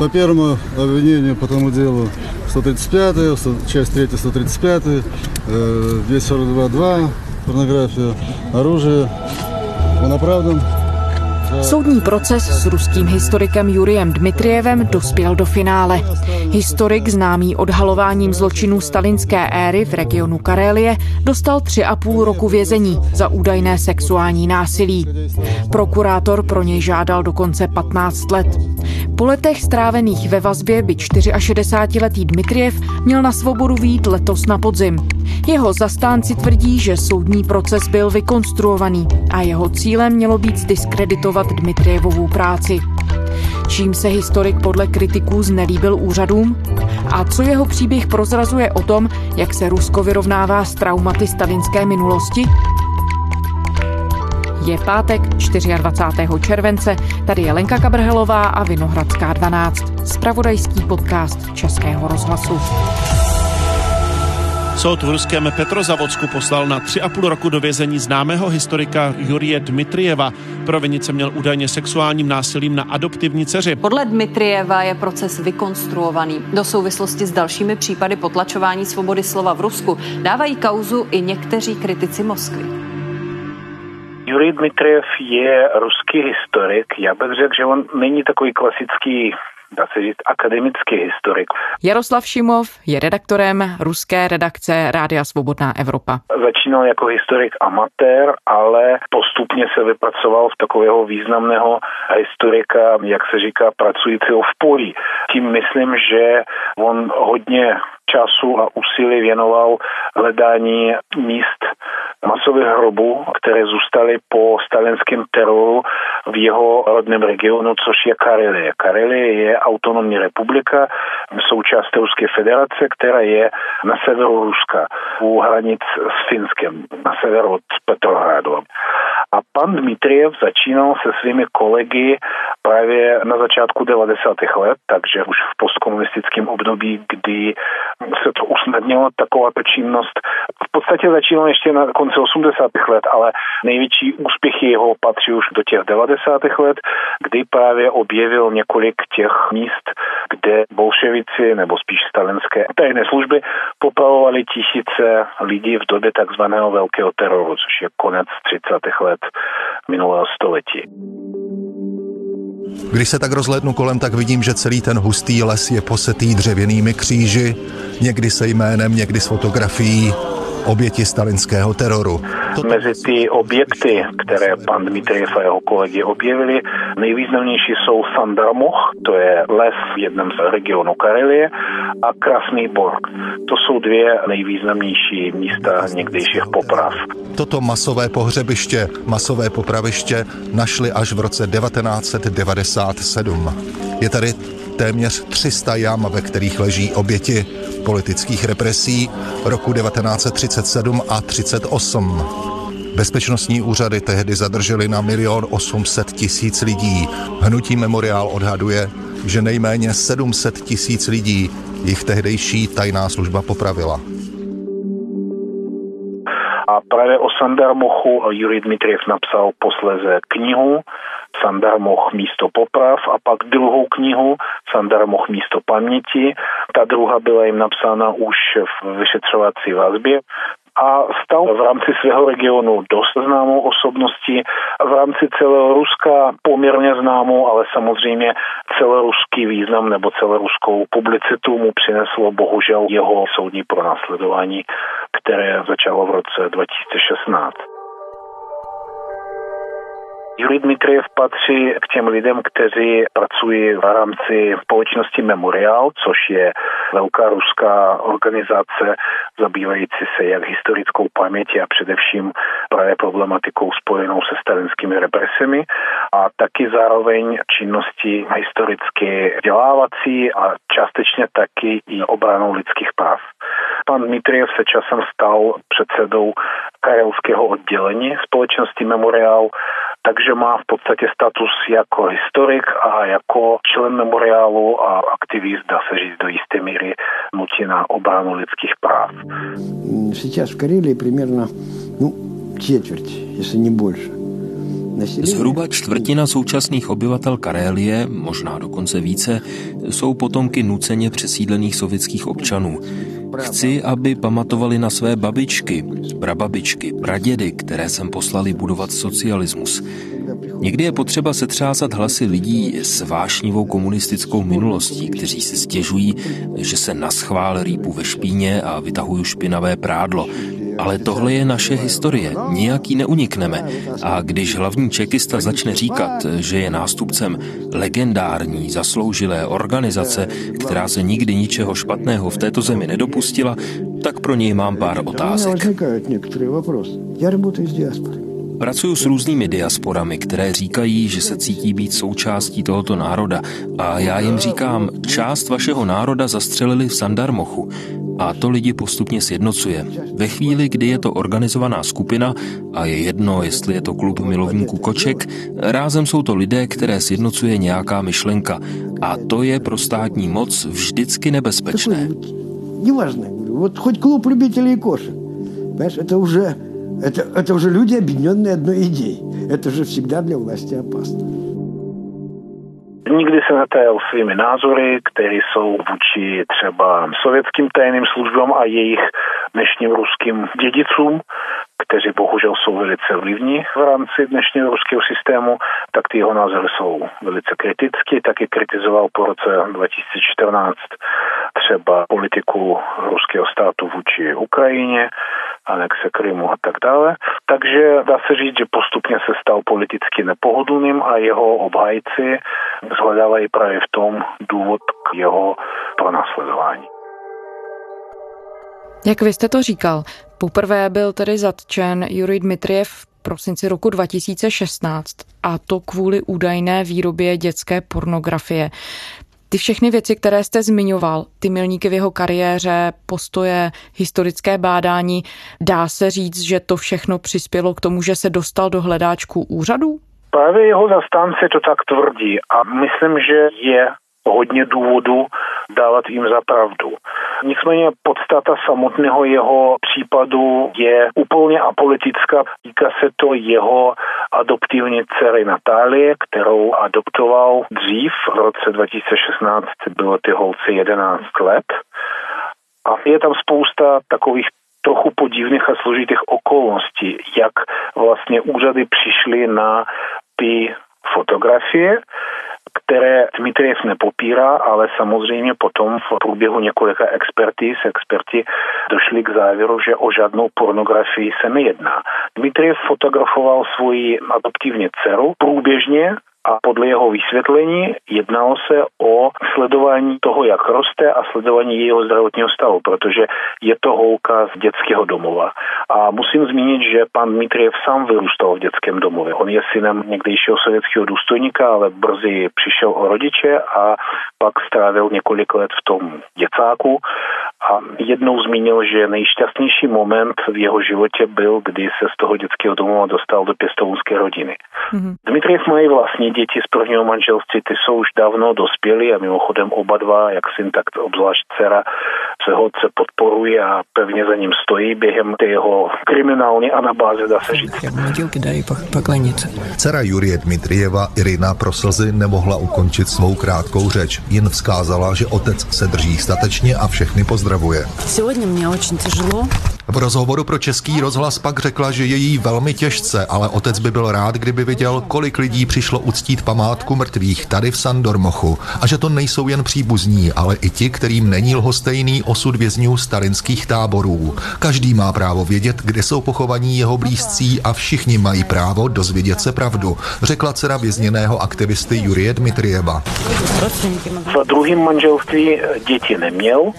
По первому обвинению по тому делу 135, часть 3 135, 242.2, порнография, оружие. Он оправдан. Soudní proces s ruským historikem Juriem Dmitrievem dospěl do finále. Historik, známý odhalováním zločinů stalinské éry v regionu Karélie, dostal tři a půl roku vězení za údajné sexuální násilí. Prokurátor pro něj žádal dokonce 15 let. Po letech strávených ve vazbě by 64-letý Dmitriev měl na svobodu výjít letos na podzim. Jeho zastánci tvrdí, že soudní proces byl vykonstruovaný a jeho cílem mělo být zdiskreditovat Dmitrievovou práci. Čím se historik podle kritiků znelíbil úřadům? A co jeho příběh prozrazuje o tom, jak se Rusko vyrovnává s traumaty stalinské minulosti? Je pátek 24. července, tady je Lenka Kabrhelová a Vinohradská 12, spravodajský podcast Českého rozhlasu. Soud v ruském Petrozavodsku poslal na tři a půl roku do vězení známého historika Jurie Dmitrieva. Provinit se měl údajně sexuálním násilím na adoptivní dceři. Podle Dmitrieva je proces vykonstruovaný. Do souvislosti s dalšími případy potlačování svobody slova v Rusku dávají kauzu i někteří kritici Moskvy. Jurij Dmitriev je ruský historik. Já bych řekl, že on není takový klasický dá se říct, akademický historik. Jaroslav Šimov je redaktorem ruské redakce Rádia Svobodná Evropa. Začínal jako historik amatér, ale postupně se vypracoval v takového významného historika, jak se říká, pracujícího v poli. Tím myslím, že on hodně času a úsilí věnoval hledání míst masových hrobů, které zůstaly po stalinském teroru v jeho rodném regionu, což je Karelie. Karelie je autonomní republika, součást Ruské federace, která je na severu Ruska, u hranic s Finskem, na severu od Petrohradu. A pan Dmitriev začínal se svými kolegy právě na začátku 90. let, takže už v postkomunistickém období, kdy se to usnadnilo, taková činnost. V podstatě začínal ještě na konci 80. let, ale největší úspěchy jeho patří už do těch 90. let, kdy právě objevil několik těch míst, kde bolševici nebo spíš stalinské tajné služby popravovali tisíce lidí v době takzvaného velkého teroru, což je konec 30. let minulého století. Když se tak rozhlédnu kolem, tak vidím, že celý ten hustý les je posetý dřevěnými kříži, někdy se jménem, někdy s fotografií oběti stalinského teroru. Mezi ty objekty, které pan Dmitriev a jeho kolegy objevili, nejvýznamnější jsou Sandarmoch, to je les v jednom z regionu Karelie, a Krasný Bor. To jsou dvě nejvýznamnější místa někdejších poprav. Toto masové pohřebiště, masové popraviště našli až v roce 1997. Je tady téměř 300 jam, ve kterých leží oběti politických represí roku 1937 a 38. Bezpečnostní úřady tehdy zadrželi na milion 800 tisíc lidí. Hnutí Memoriál odhaduje, že nejméně 700 tisíc lidí jich tehdejší tajná služba popravila. A právě o Sandarmochu Jurij Dmitriev napsal posleze knihu Sandarmoch místo poprav a pak druhou knihu Sandarmoch místo paměti. Ta druhá byla jim napsána už v vyšetřovací vazbě a stal v rámci svého regionu dost známou osobností, v rámci celého Ruska poměrně známou, ale samozřejmě celoruský význam nebo celoruskou publicitu mu přineslo bohužel jeho soudní pronásledování, které začalo v roce 2016. Jurij Dmitriev patří k těm lidem, kteří pracují v rámci společnosti Memorial, což je velká ruská organizace zabývající se jak historickou paměti a především právě problematikou spojenou se stalinskými represemi a taky zároveň činnosti historicky vzdělávací a částečně taky i obranou lidských práv. Pan Dmitriev se časem stal předsedou karelského oddělení společnosti Memorial, takže má v podstatě status jako historik a jako člen memoriálu a aktivist, dá se říct do jisté míry, nutí na obranu lidských práv. Сейчас в Карелии примерно ну, четверть, если не больше, Zhruba čtvrtina současných obyvatel Karélie, možná dokonce více, jsou potomky nuceně přesídlených sovětských občanů. Chci, aby pamatovali na své babičky, prababičky, pradědy, které sem poslali budovat socialismus. Někdy je potřeba setřásat hlasy lidí s vášnivou komunistickou minulostí, kteří si stěžují, že se naschvál rýpu ve špíně a vytahují špinavé prádlo. Ale tohle je naše historie, nijaký neunikneme. A když hlavní čekista začne říkat, že je nástupcem legendární, zasloužilé organizace, která se nikdy ničeho špatného v této zemi nedopustila, tak pro něj mám pár otázek. Pracuju s různými diasporami, které říkají, že se cítí být součástí tohoto národa a já jim říkám, část vašeho národa zastřelili v Sandarmochu a to lidi postupně sjednocuje. Ve chvíli, kdy je to organizovaná skupina a je jedno, jestli je to klub milovníků koček, rázem jsou to lidé, které sjednocuje nějaká myšlenka a to je pro státní moc vždycky nebezpečné. Неважно, говорю, вот хоть клуб любителей кошек. Понимаешь, это уже, это, это уже люди, объединенные одной идеей. Это же всегда для власти опасно. Nikdy se netajil svými názory, které jsou vůči třeba sovětským tajným službám a jejich dnešním ruským dědicům, kteří bohužel jsou velice vlivní v rámci dnešního ruského systému, tak ty jeho názory jsou velice kritické. Taky kritizoval po roce 2014 třeba politiku ruského státu vůči Ukrajině, anexe Krymu a tak dále. Takže dá se říct, že postupně se stal politicky nepohodlným a jeho obhajci zhledávají právě v tom důvod k jeho pronásledování. Jak vy jste to říkal, poprvé byl tedy zatčen Jurij Dmitriev v prosinci roku 2016 a to kvůli údajné výrobě dětské pornografie. Ty všechny věci, které jste zmiňoval, ty milníky v jeho kariéře, postoje, historické bádání, dá se říct, že to všechno přispělo k tomu, že se dostal do hledáčku úřadů? Právě jeho zastánci to tak tvrdí a myslím, že je hodně důvodů dávat jim za pravdu. Nicméně podstata samotného jeho případu je úplně apolitická. Týká se to jeho adoptivní dcery Natálie, kterou adoptoval dřív, v roce 2016 bylo ty holce 11 let. A je tam spousta takových trochu podivných a složitých okolností, jak vlastně úřady přišly na ty fotografie, které Dmitriev nepopírá, ale samozřejmě potom v průběhu několika expertíz experti došli k závěru, že o žádnou pornografii se nejedná. Dmitriev fotografoval svoji adoptivní dceru průběžně a podle jeho vysvětlení jednalo se o sledování toho, jak roste a sledování jejího zdravotního stavu, protože je to holka z dětského domova. A musím zmínit, že pan Dmitriev sám vyrůstal v dětském domově. On je synem někdejšího sovětského důstojníka, ale brzy přišel o rodiče a pak strávil několik let v tom děcáku a jednou zmínil, že nejšťastnější moment v jeho životě byl, kdy se z toho dětského domova dostal do pěstounské rodiny. Mm-hmm. Dmitriev mají vlastní děti z prvního manželství, ty jsou už dávno dospělí a mimochodem oba dva, jak syn, tak obzvlášť dcera, se hodce podporuje a pevně za ním stojí během té jeho kriminální anabáze, dá se říct. Dcera Jurie Dmitrieva Irina pro slzy nemohla ukončit svou krátkou řeč, jen vzkázala, že otec se drží statečně a všechny pozdravuje. V rozhovoru pro Český rozhlas pak řekla, že je jí velmi těžce, ale otec by byl rád, kdyby viděl, kolik lidí přišlo uctít památku mrtvých tady v Sandormochu a že to nejsou jen příbuzní, ale i ti, kterým není lhostejný osud vězňů stalinských táborů. Každý má právo vědět, kde jsou pochovaní jeho blízcí a všichni mají právo dozvědět se pravdu, řekla dcera vězněného aktivisty Jurie Dmitrieva. V druhém manželství děti neměl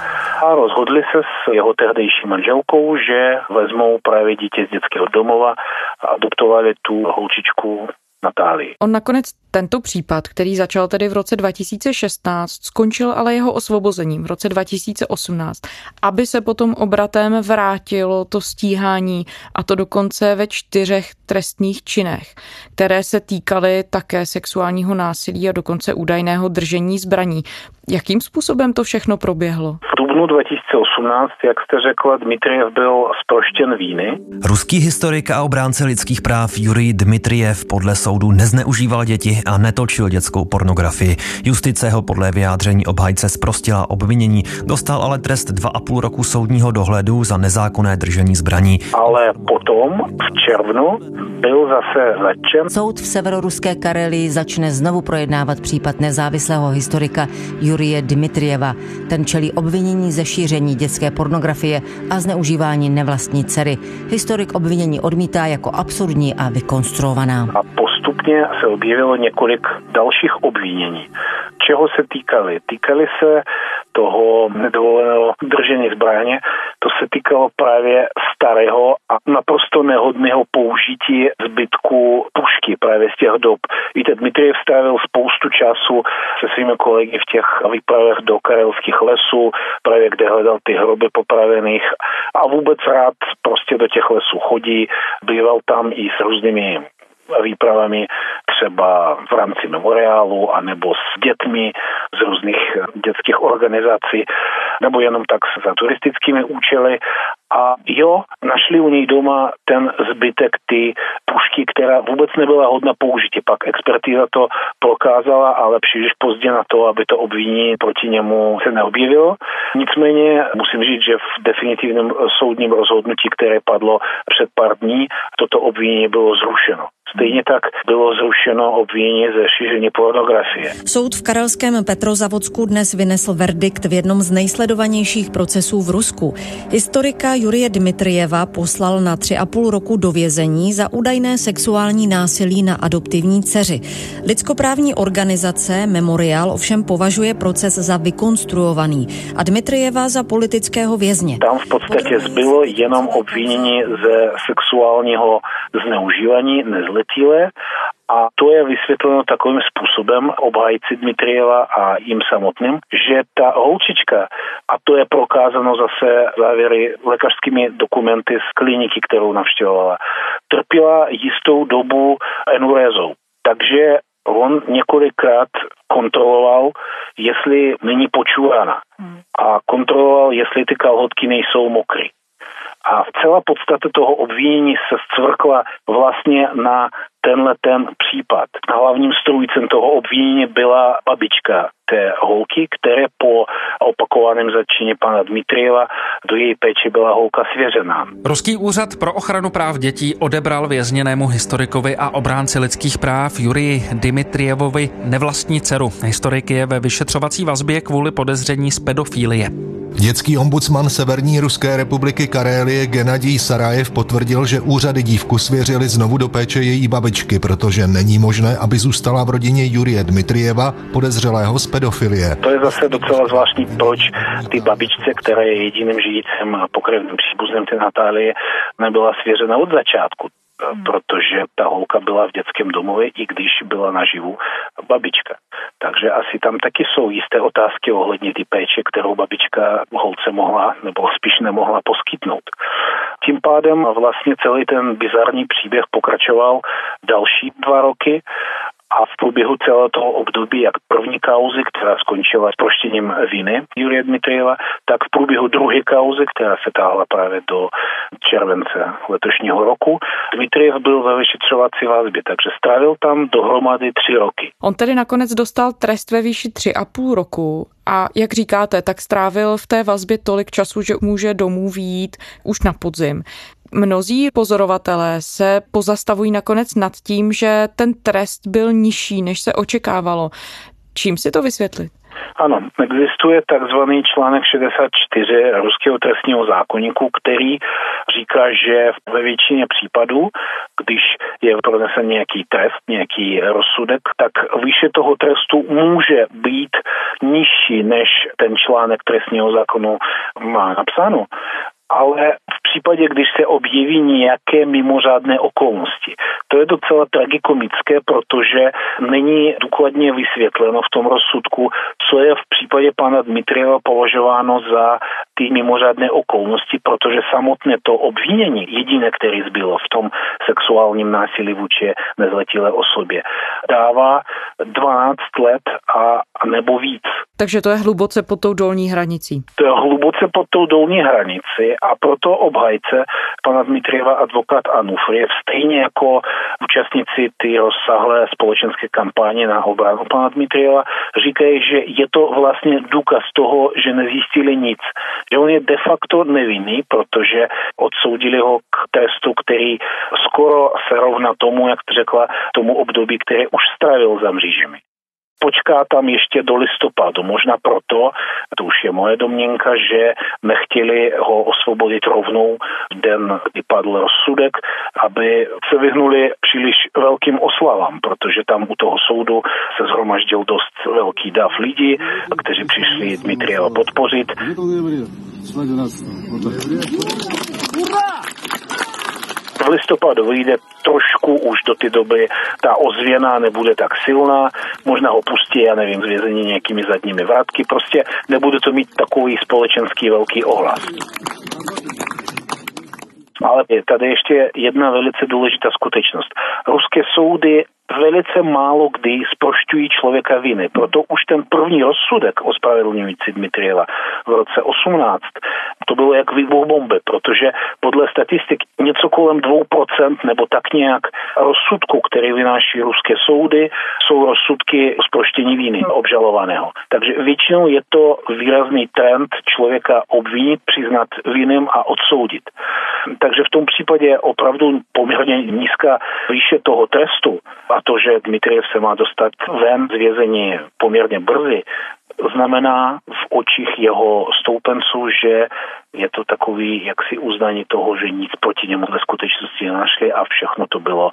a rozhodli se s jeho tehdejší manželkou, že vezmou právě dítě z dětského domova a adoptovali tu holčičku Natálii. On nakonec Tento případ, který začal tedy v roce 2016, skončil ale jeho osvobozením v roce 2018, aby se potom obratem vrátilo to stíhání a to dokonce ve čtyřech trestních činech, které se týkaly také sexuálního násilí a dokonce údajného držení zbraní. Jakým způsobem to všechno proběhlo? V dubnu 2018, jak jste řekla, Dmitriev byl sproštěn víny. Ruský historik a obránce lidských práv Jurij Dmitriev podle soudu nezneužíval děti a netočil dětskou pornografii. Justice ho podle vyjádření obhajce zprostila obvinění, dostal ale trest 2,5 roku soudního dohledu za nezákonné držení zbraní. Ale potom v červnu byl zase zatčen. Soud v severoruské Karelii začne znovu projednávat případ nezávislého historika Jurie Dmitrieva. Ten čelí obvinění ze šíření dětské pornografie a zneužívání nevlastní dcery. Historik obvinění odmítá jako absurdní a vykonstruovaná. A postupně se objevilo několik dalších obvinění. Čeho se týkali? Týkali se toho nedovoleného držení zbraně. To se týkalo právě starého a naprosto nehodného použití zbytku pušky právě z těch dob. Víte, Dmitriev strávil spoustu času se svými kolegy v těch výpravech do karelských lesů, právě kde hledal ty hroby popravených a vůbec rád prostě do těch lesů chodí, býval tam i s různými výpravami třeba v rámci memoriálu anebo s dětmi z různých dětských organizací nebo jenom tak za turistickými účely a jo, našli u něj doma ten zbytek ty pušky, která vůbec nebyla hodna použití. Pak expertíza to prokázala, ale příliš pozdě na to, aby to obvinění proti němu se neobjevilo. Nicméně musím říct, že v definitivním soudním rozhodnutí, které padlo před pár dní, toto obvinění bylo zrušeno. Stejně tak bylo zrušeno obvinění ze šíření pornografie. Soud v Karelském Petrozavodsku dnes vynesl verdikt v jednom z nejsledovanějších procesů v Rusku. Historika Jurie Dmitrieva poslal na tři a půl roku do vězení za údajné sexuální násilí na adoptivní dceři. Lidskoprávní organizace Memorial ovšem považuje proces za vykonstruovaný a Dmitrieva za politického vězně. Tam v podstatě zbylo jenom obvinění ze sexuálního zneužívání nezletilé a to je vysvětleno takovým způsobem obhájci Dmitrieva a jim samotným, že ta holčička, a to je prokázáno zase závěry lékařskými dokumenty z kliniky, kterou navštěvovala, trpěla jistou dobu enurézou. Takže on několikrát kontroloval, jestli není počúrána a kontroloval, jestli ty kalhotky nejsou mokry. A celá podstata toho obvinění se zcvrkla vlastně na tenhle ten případ. Hlavním strůjcem toho obvinění byla babička té holky, které po opakovaném začíně pana Dmitrieva do její péče byla holka svěřená. Ruský úřad pro ochranu práv dětí odebral vězněnému historikovi a obránci lidských práv Jurii Dimitrievovi nevlastní dceru. Historik je ve vyšetřovací vazbě kvůli podezření z pedofílie. Dětský ombudsman Severní Ruské republiky Karélie Genadij Sarajev potvrdil, že úřady dívku svěřili znovu do péče její babičky, protože není možné, aby zůstala v rodině Jurie Dmitrieva, podezřelého z pedofilie. To je zase docela zvláštní, proč ty babičce, která je jediným žijícím a pokrevným příbuzným ty Natálie, nebyla svěřena od začátku protože ta holka byla v dětském domově, i když byla naživu babička. Takže asi tam taky jsou jisté otázky ohledně ty péče, kterou babička holce mohla nebo spíš nemohla poskytnout. Tím pádem vlastně celý ten bizarní příběh pokračoval další dva roky a v průběhu celého toho období, jak první kauzy, která skončila s proštěním viny Jurie Dmitrieva, tak v průběhu druhé kauzy, která se táhla právě do července letošního roku, Dmitriev byl ve vyšetřovací vazbě, takže strávil tam dohromady tři roky. On tedy nakonec dostal trest ve výši tři a půl roku a jak říkáte, tak strávil v té vazbě tolik času, že může domů výjít už na podzim. Mnozí pozorovatelé se pozastavují nakonec nad tím, že ten trest byl nižší, než se očekávalo. Čím si to vysvětlit? Ano, existuje takzvaný článek 64 ruského trestního zákonníku, který říká, že ve většině případů, když je pronesen nějaký trest, nějaký rozsudek, tak výše toho trestu může být nižší, než ten článek trestního zákonu má napsáno ale v případě, když se objeví nějaké mimořádné okolnosti. To je docela tragikomické, protože není důkladně vysvětleno v tom rozsudku, co je v případě pana Dmitrieva považováno za ty mimořádné okolnosti, protože samotné to obvinění, jediné, které zbylo v tom sexuálním násilí vůči nezletilé osobě, dává 12 let a nebo víc. Takže to je hluboce pod tou dolní hranicí. To je hluboce pod tou dolní hranici a proto obhajce pana Dmitrieva advokát Anufriev, stejně jako účastníci ty rozsáhlé společenské kampaně na obranu pana Dmitrieva, říkají, že je to vlastně důkaz toho, že nezjistili nic. Že on je de facto nevinný, protože odsoudili ho k testu, který skoro se rovná tomu, jak řekla, tomu období, které už strávil za mřížemi počká tam ještě do listopadu. Možná proto, to už je moje domněnka, že nechtěli ho osvobodit rovnou den, kdy padl rozsudek, aby se vyhnuli příliš velkým oslavám, protože tam u toho soudu se zhromaždil dost velký dav lidí, kteří přišli Dmitrieva podpořit. v listopadu vyjde trošku už do té doby ta ozvěna nebude tak silná, možná ho pustí, já nevím, z vězení nějakými zadními vrátky, prostě nebude to mít takový společenský velký ohlas. Ale je tady ještě jedna velice důležitá skutečnost. Ruské soudy velice málo kdy sprošťují člověka viny. Proto už ten první rozsudek ospravedlňující Dmitrieva v roce 18, to bylo jak výbuch bomby, protože podle statistik něco kolem 2% nebo tak nějak rozsudku, který vynáší ruské soudy, jsou rozsudky sproštění viny obžalovaného. Takže většinou je to výrazný trend člověka obvinit, přiznat vinem a odsoudit. Takže v tom případě opravdu poměrně nízká výše toho trestu a to, že Dmitriev se má dostat ven z vězení poměrně brzy, znamená v očích jeho stoupenců, že je to takový jaksi uznání toho, že nic proti němu ve skutečnosti nenašli a všechno to bylo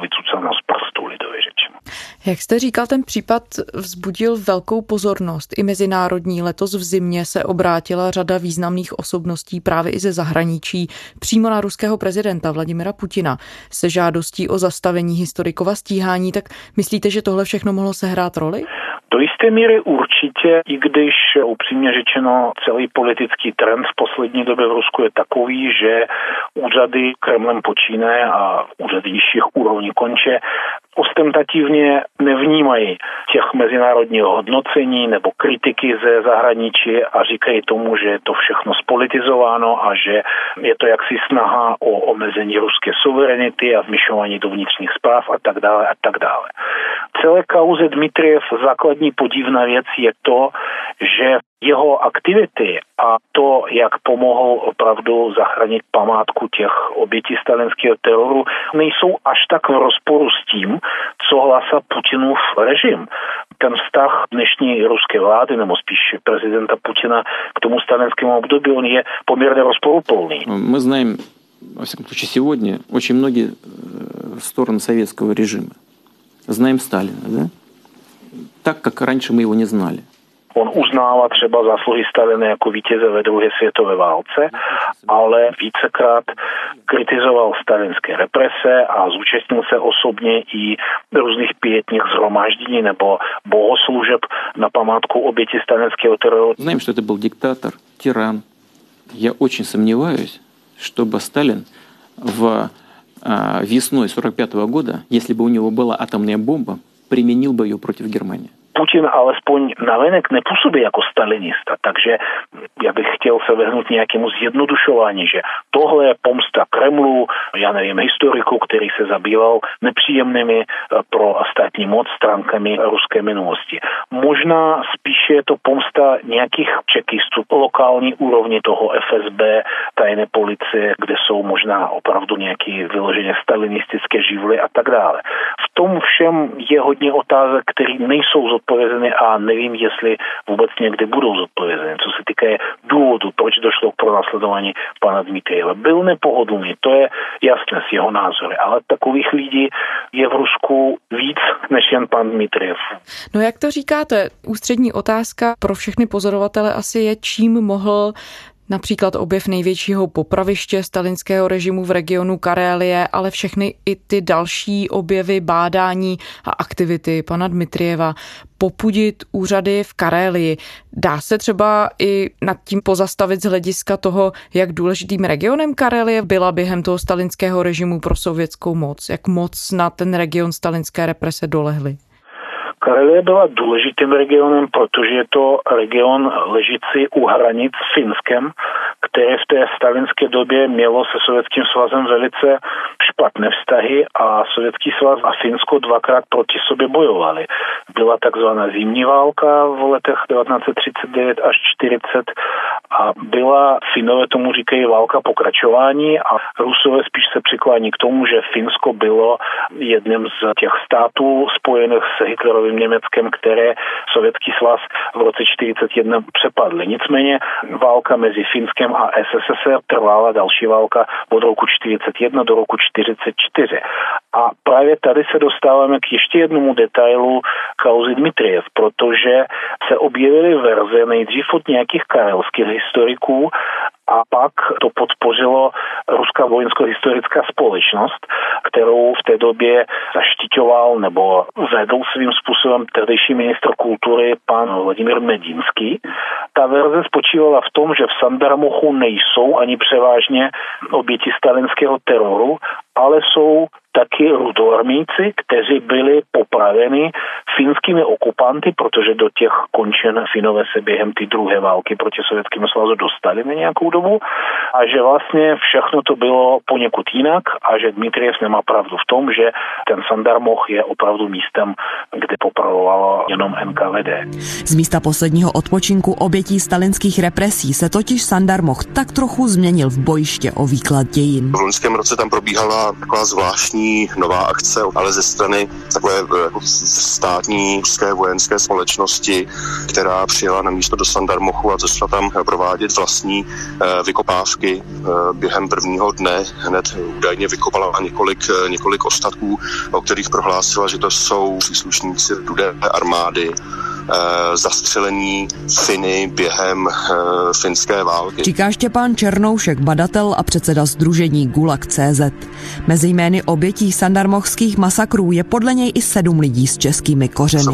vycucano z prstu lidově řečeno. Jak jste říkal, ten případ vzbudil velkou pozornost. I mezinárodní letos v zimě se obrátila řada významných osobností právě i ze zahraničí přímo na ruského prezidenta Vladimira Putina se žádostí o zastavení historikova stíhání. Tak myslíte, že tohle všechno mohlo sehrát roli? Do jisté míry určitě, i když upřímně řečeno celý politický trend v poslední době v Rusku je takový, že úřady Kremlem počíne a úřady nižších úrovní konče ostentativně nevnímají těch mezinárodních hodnocení nebo kritiky ze zahraničí a říkají tomu, že je to všechno spolitizováno a že je to jaksi snaha o omezení ruské suverenity a vmyšování do vnitřních zpráv a tak dále a tak dále. Celé kauze Dmitriev základní podivná věc je to, že jeho aktivity a to, jak pomohl opravdu zachránit památku těch obětí stalinského teroru, nejsou až tak v rozporu s tím, co hlásá Putinův režim. Ten vztah dnešní ruské vlády, nebo spíš prezidenta Putina k tomu stalinskému období, on je poměrně rozporuplný. My знаем, во всяком случае сегодня, очень многие стороны советского режима. Знаем Сталина, да? Так, как раньше мы его не знали. On uznává třeba zásluhy Stalina jako vítěze ve druhé světové válce, ale vícekrát kritizoval stalinské represe a zúčastnil se osobně i různých pětních zhromáždění nebo bohoslužeb na památku oběti stalinského teroru. Знаем, что это был диктатор, тиран. Я очень сомневаюсь, чтобы Сталин в а, весной 45 -го года, если бы у него была атомная бомба, применил бы ее против Германии. Putin alespoň navenek nepůsobí jako stalinista, takže já bych chtěl se vyhnout nějakému zjednodušování, že tohle je pomsta Kremlu, já nevím, historiku, který se zabýval nepříjemnými pro státní moc stránkami ruské minulosti. Možná spíše je to pomsta nějakých čekistů lokální úrovni toho FSB, tajné policie, kde jsou možná opravdu nějaké vyloženě stalinistické živly a tak dále. V tom všem je hodně otázek, které nejsou zodpovězeny a nevím, jestli vůbec někdy budou zodpovězeny. Co se týká důvodu, proč došlo k pronásledování pana Dmitrieva. Byl nepohodlný, to je jasné z jeho názory, ale takových lidí je v Rusku víc než jen pan Dmitriev. No jak to říkáte, ústřední otázka pro všechny pozorovatele asi je, čím mohl Například objev největšího popraviště stalinského režimu v regionu Karélie, ale všechny i ty další objevy, bádání a aktivity pana Dmitrieva popudit úřady v Karélii. Dá se třeba i nad tím pozastavit z hlediska toho, jak důležitým regionem Karélie byla během toho stalinského režimu pro sovětskou moc? Jak moc na ten region stalinské represe dolehly? Karelie byla důležitým regionem, protože je to region ležící u hranic s Finskem, které v té stalinské době mělo se Sovětským svazem velice špatné vztahy a Sovětský svaz a Finsko dvakrát proti sobě bojovali. Byla takzvaná zimní válka v letech 1939 až 40 a byla, Finové tomu říkají válka pokračování a Rusové spíš se přiklání k tomu, že Finsko bylo jedním z těch států spojených s Hitlerovým Německem, které Sovětský svaz v roce 41 přepadly. Nicméně válka mezi Finskem a SSSR trvala další válka od roku 41 do roku 44. A právě tady se dostáváme k ještě jednomu detailu kauzy Dmitriev, protože se objevily verze nejdřív od nějakých karelských historiků a pak to podpořilo Ruská vojensko-historická společnost, kterou v té době zaštiťoval nebo vedl svým způsobem tehdejší ministr kultury pan Vladimír Medinský. Ta verze spočívala v tom, že v Sandarmochu nejsou ani převážně oběti stalinského teroru, ale jsou taky rudoarmíci, kteří byli popraveni finskými okupanty, protože do těch končen Finové se během té druhé války proti Sovětskému svazu dostali na nějakou dobu a že vlastně všechno to bylo poněkud jinak a že Dmitriev nemá pravdu v tom, že ten Sandarmoch je opravdu místem, kde popravovalo jenom NKVD. Z místa posledního odpočinku obětí stalinských represí se totiž Sandarmoch tak trochu změnil v bojiště o výklad dějin. V loňském roce tam probíhala taková zvláštní nová akce, ale ze strany takové jako státní ruské vojenské společnosti, která přijela na místo do Sandarmochu a začala tam provádět vlastní eh, vykopávky. Eh, během prvního dne hned údajně vykopala několik, eh, několik ostatků, o kterých prohlásila, že to jsou příslušníci rudé armády zastřelení Finy během finské války. Říká Štěpán Černoušek, badatel a předseda Združení Gulag CZ. Mezi jmény obětí sandarmochských masakrů je podle něj i sedm lidí s českými kořeny.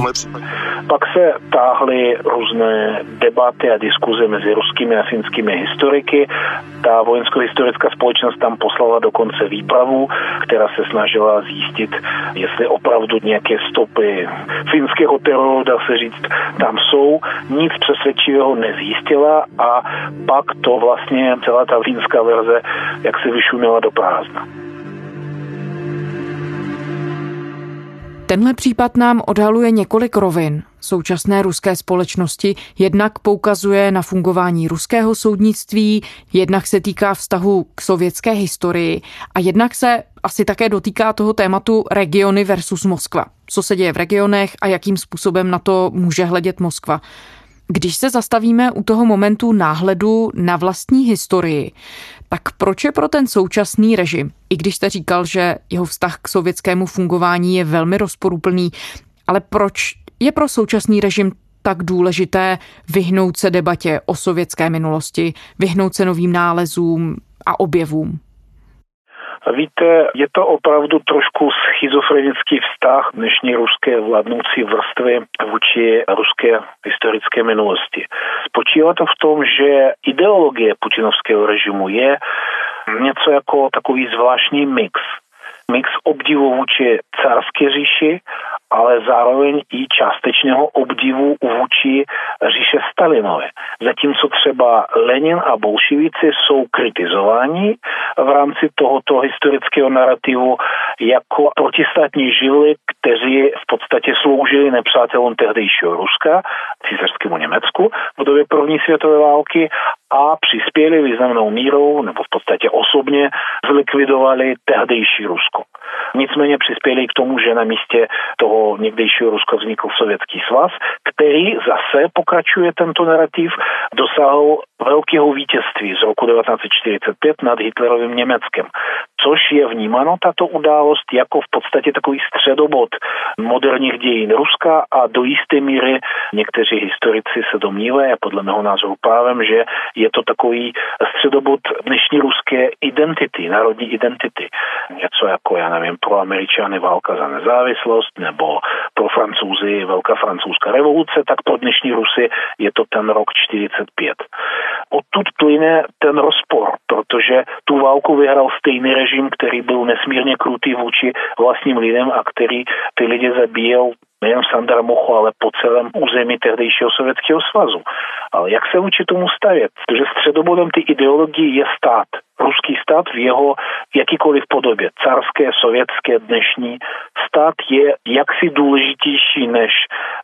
Pak se táhly různé debaty a diskuze mezi ruskými a finskými historiky. Ta vojensko-historická společnost tam poslala dokonce výpravu, která se snažila zjistit, jestli opravdu nějaké stopy finského teroru, dá se říct, tam jsou. Nic přesvědčivého nezjistila a pak to vlastně celá ta finská verze jak se vyšumila do prázdna. Tenhle případ nám odhaluje několik rovin současné ruské společnosti. Jednak poukazuje na fungování ruského soudnictví, jednak se týká vztahu k sovětské historii a jednak se asi také dotýká toho tématu regiony versus Moskva. Co se děje v regionech a jakým způsobem na to může hledět Moskva. Když se zastavíme u toho momentu náhledu na vlastní historii, tak proč je pro ten současný režim, i když jste říkal, že jeho vztah k sovětskému fungování je velmi rozporuplný, ale proč je pro současný režim tak důležité vyhnout se debatě o sovětské minulosti, vyhnout se novým nálezům a objevům? Víte, je to opravdu trošku schizofrenický vztah dnešní ruské vládnoucí vrstvy vůči ruské historické minulosti. Spočívá to v tom, že ideologie putinovského režimu je něco jako takový zvláštní mix. Mix obdivu vůči carské říši ale zároveň i částečného obdivu vůči říše Stalinové. Zatímco třeba Lenin a bolševici jsou kritizováni v rámci tohoto historického narrativu jako protistátní žily, kteří v podstatě sloužili nepřátelům tehdejšího Ruska, císařskému Německu v době první světové války a přispěli významnou mírou, nebo v podstatě osobně zlikvidovali tehdejší Rusko. Nicméně přispěli k tomu, že na místě toho někdejšího Ruska vznikl Sovětský svaz, který zase pokračuje tento narrativ, dosáhl velkého vítězství z roku 1945 nad Hitlerovým Německem, což je vnímáno tato událost jako v podstatě takový středobod moderních dějin Ruska a do jisté míry někteří historici se domnívají, a podle mého názoru právem, že je to takový středobod dnešní ruské identity, národní identity. Něco jako, já nevím, pro Američany válka za nezávislost nebo pro Francouzi velká francouzská revoluce, tak pro dnešní Rusy je to ten rok 45. Odtud plyne ten rozpor, protože tu válku vyhrál stejný režim, který byl nesmírně krutý vůči vlastním lidem a který ty lidi zabíjel nejen v Sandarmochu, ale po celém území tehdejšího Sovětského svazu. Ale jak se vůči tomu stavět? Protože středobodem ty ideologie je stát. Ruský stát v jeho jakýkoliv podobě, carské, sovětské, dnešní, stát je jaksi důležitější než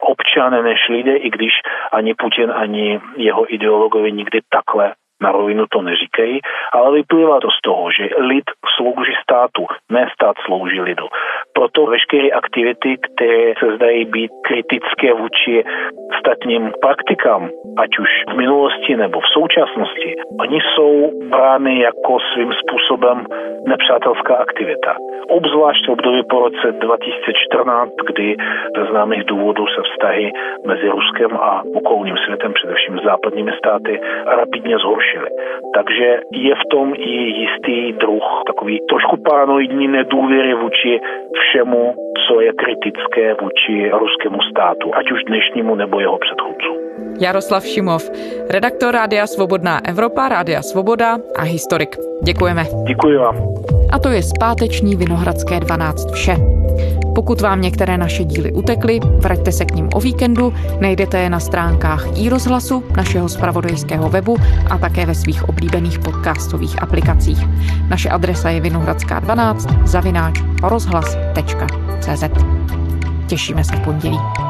občané, než lidé, i když ani Putin, ani jeho ideologové nikdy takhle na rovinu to neříkají, ale vyplývá to z toho, že lid slouží státu, ne stát slouží lidu. Proto veškeré aktivity, které se zdají být kritické vůči statním praktikám, ať už v minulosti nebo v současnosti, oni jsou brány jako svým způsobem nepřátelská aktivita. Obzvlášť v období po roce 2014, kdy ze známých důvodů se vztahy mezi Ruskem a okolním světem, především západními státy, rapidně zhoršily. Takže je v tom i jistý druh takový trošku paranoidní nedůvěry vůči všemu, co je kritické vůči ruskému státu, ať už dnešnímu nebo jeho předchůdcům. Jaroslav Šimov, redaktor Rádia Svobodná Evropa, Rádia Svoboda a historik. Děkujeme. Děkuji vám. A to je zpáteční Vinohradské 12 vše. Pokud vám některé naše díly utekly, vraťte se k ním o víkendu, najdete je na stránkách i rozhlasu, našeho spravodajského webu a také ve svých oblíbených podcastových aplikacích. Naše adresa je vinohradská 12 zavináč rozhlas.cz. Těšíme se v pondělí.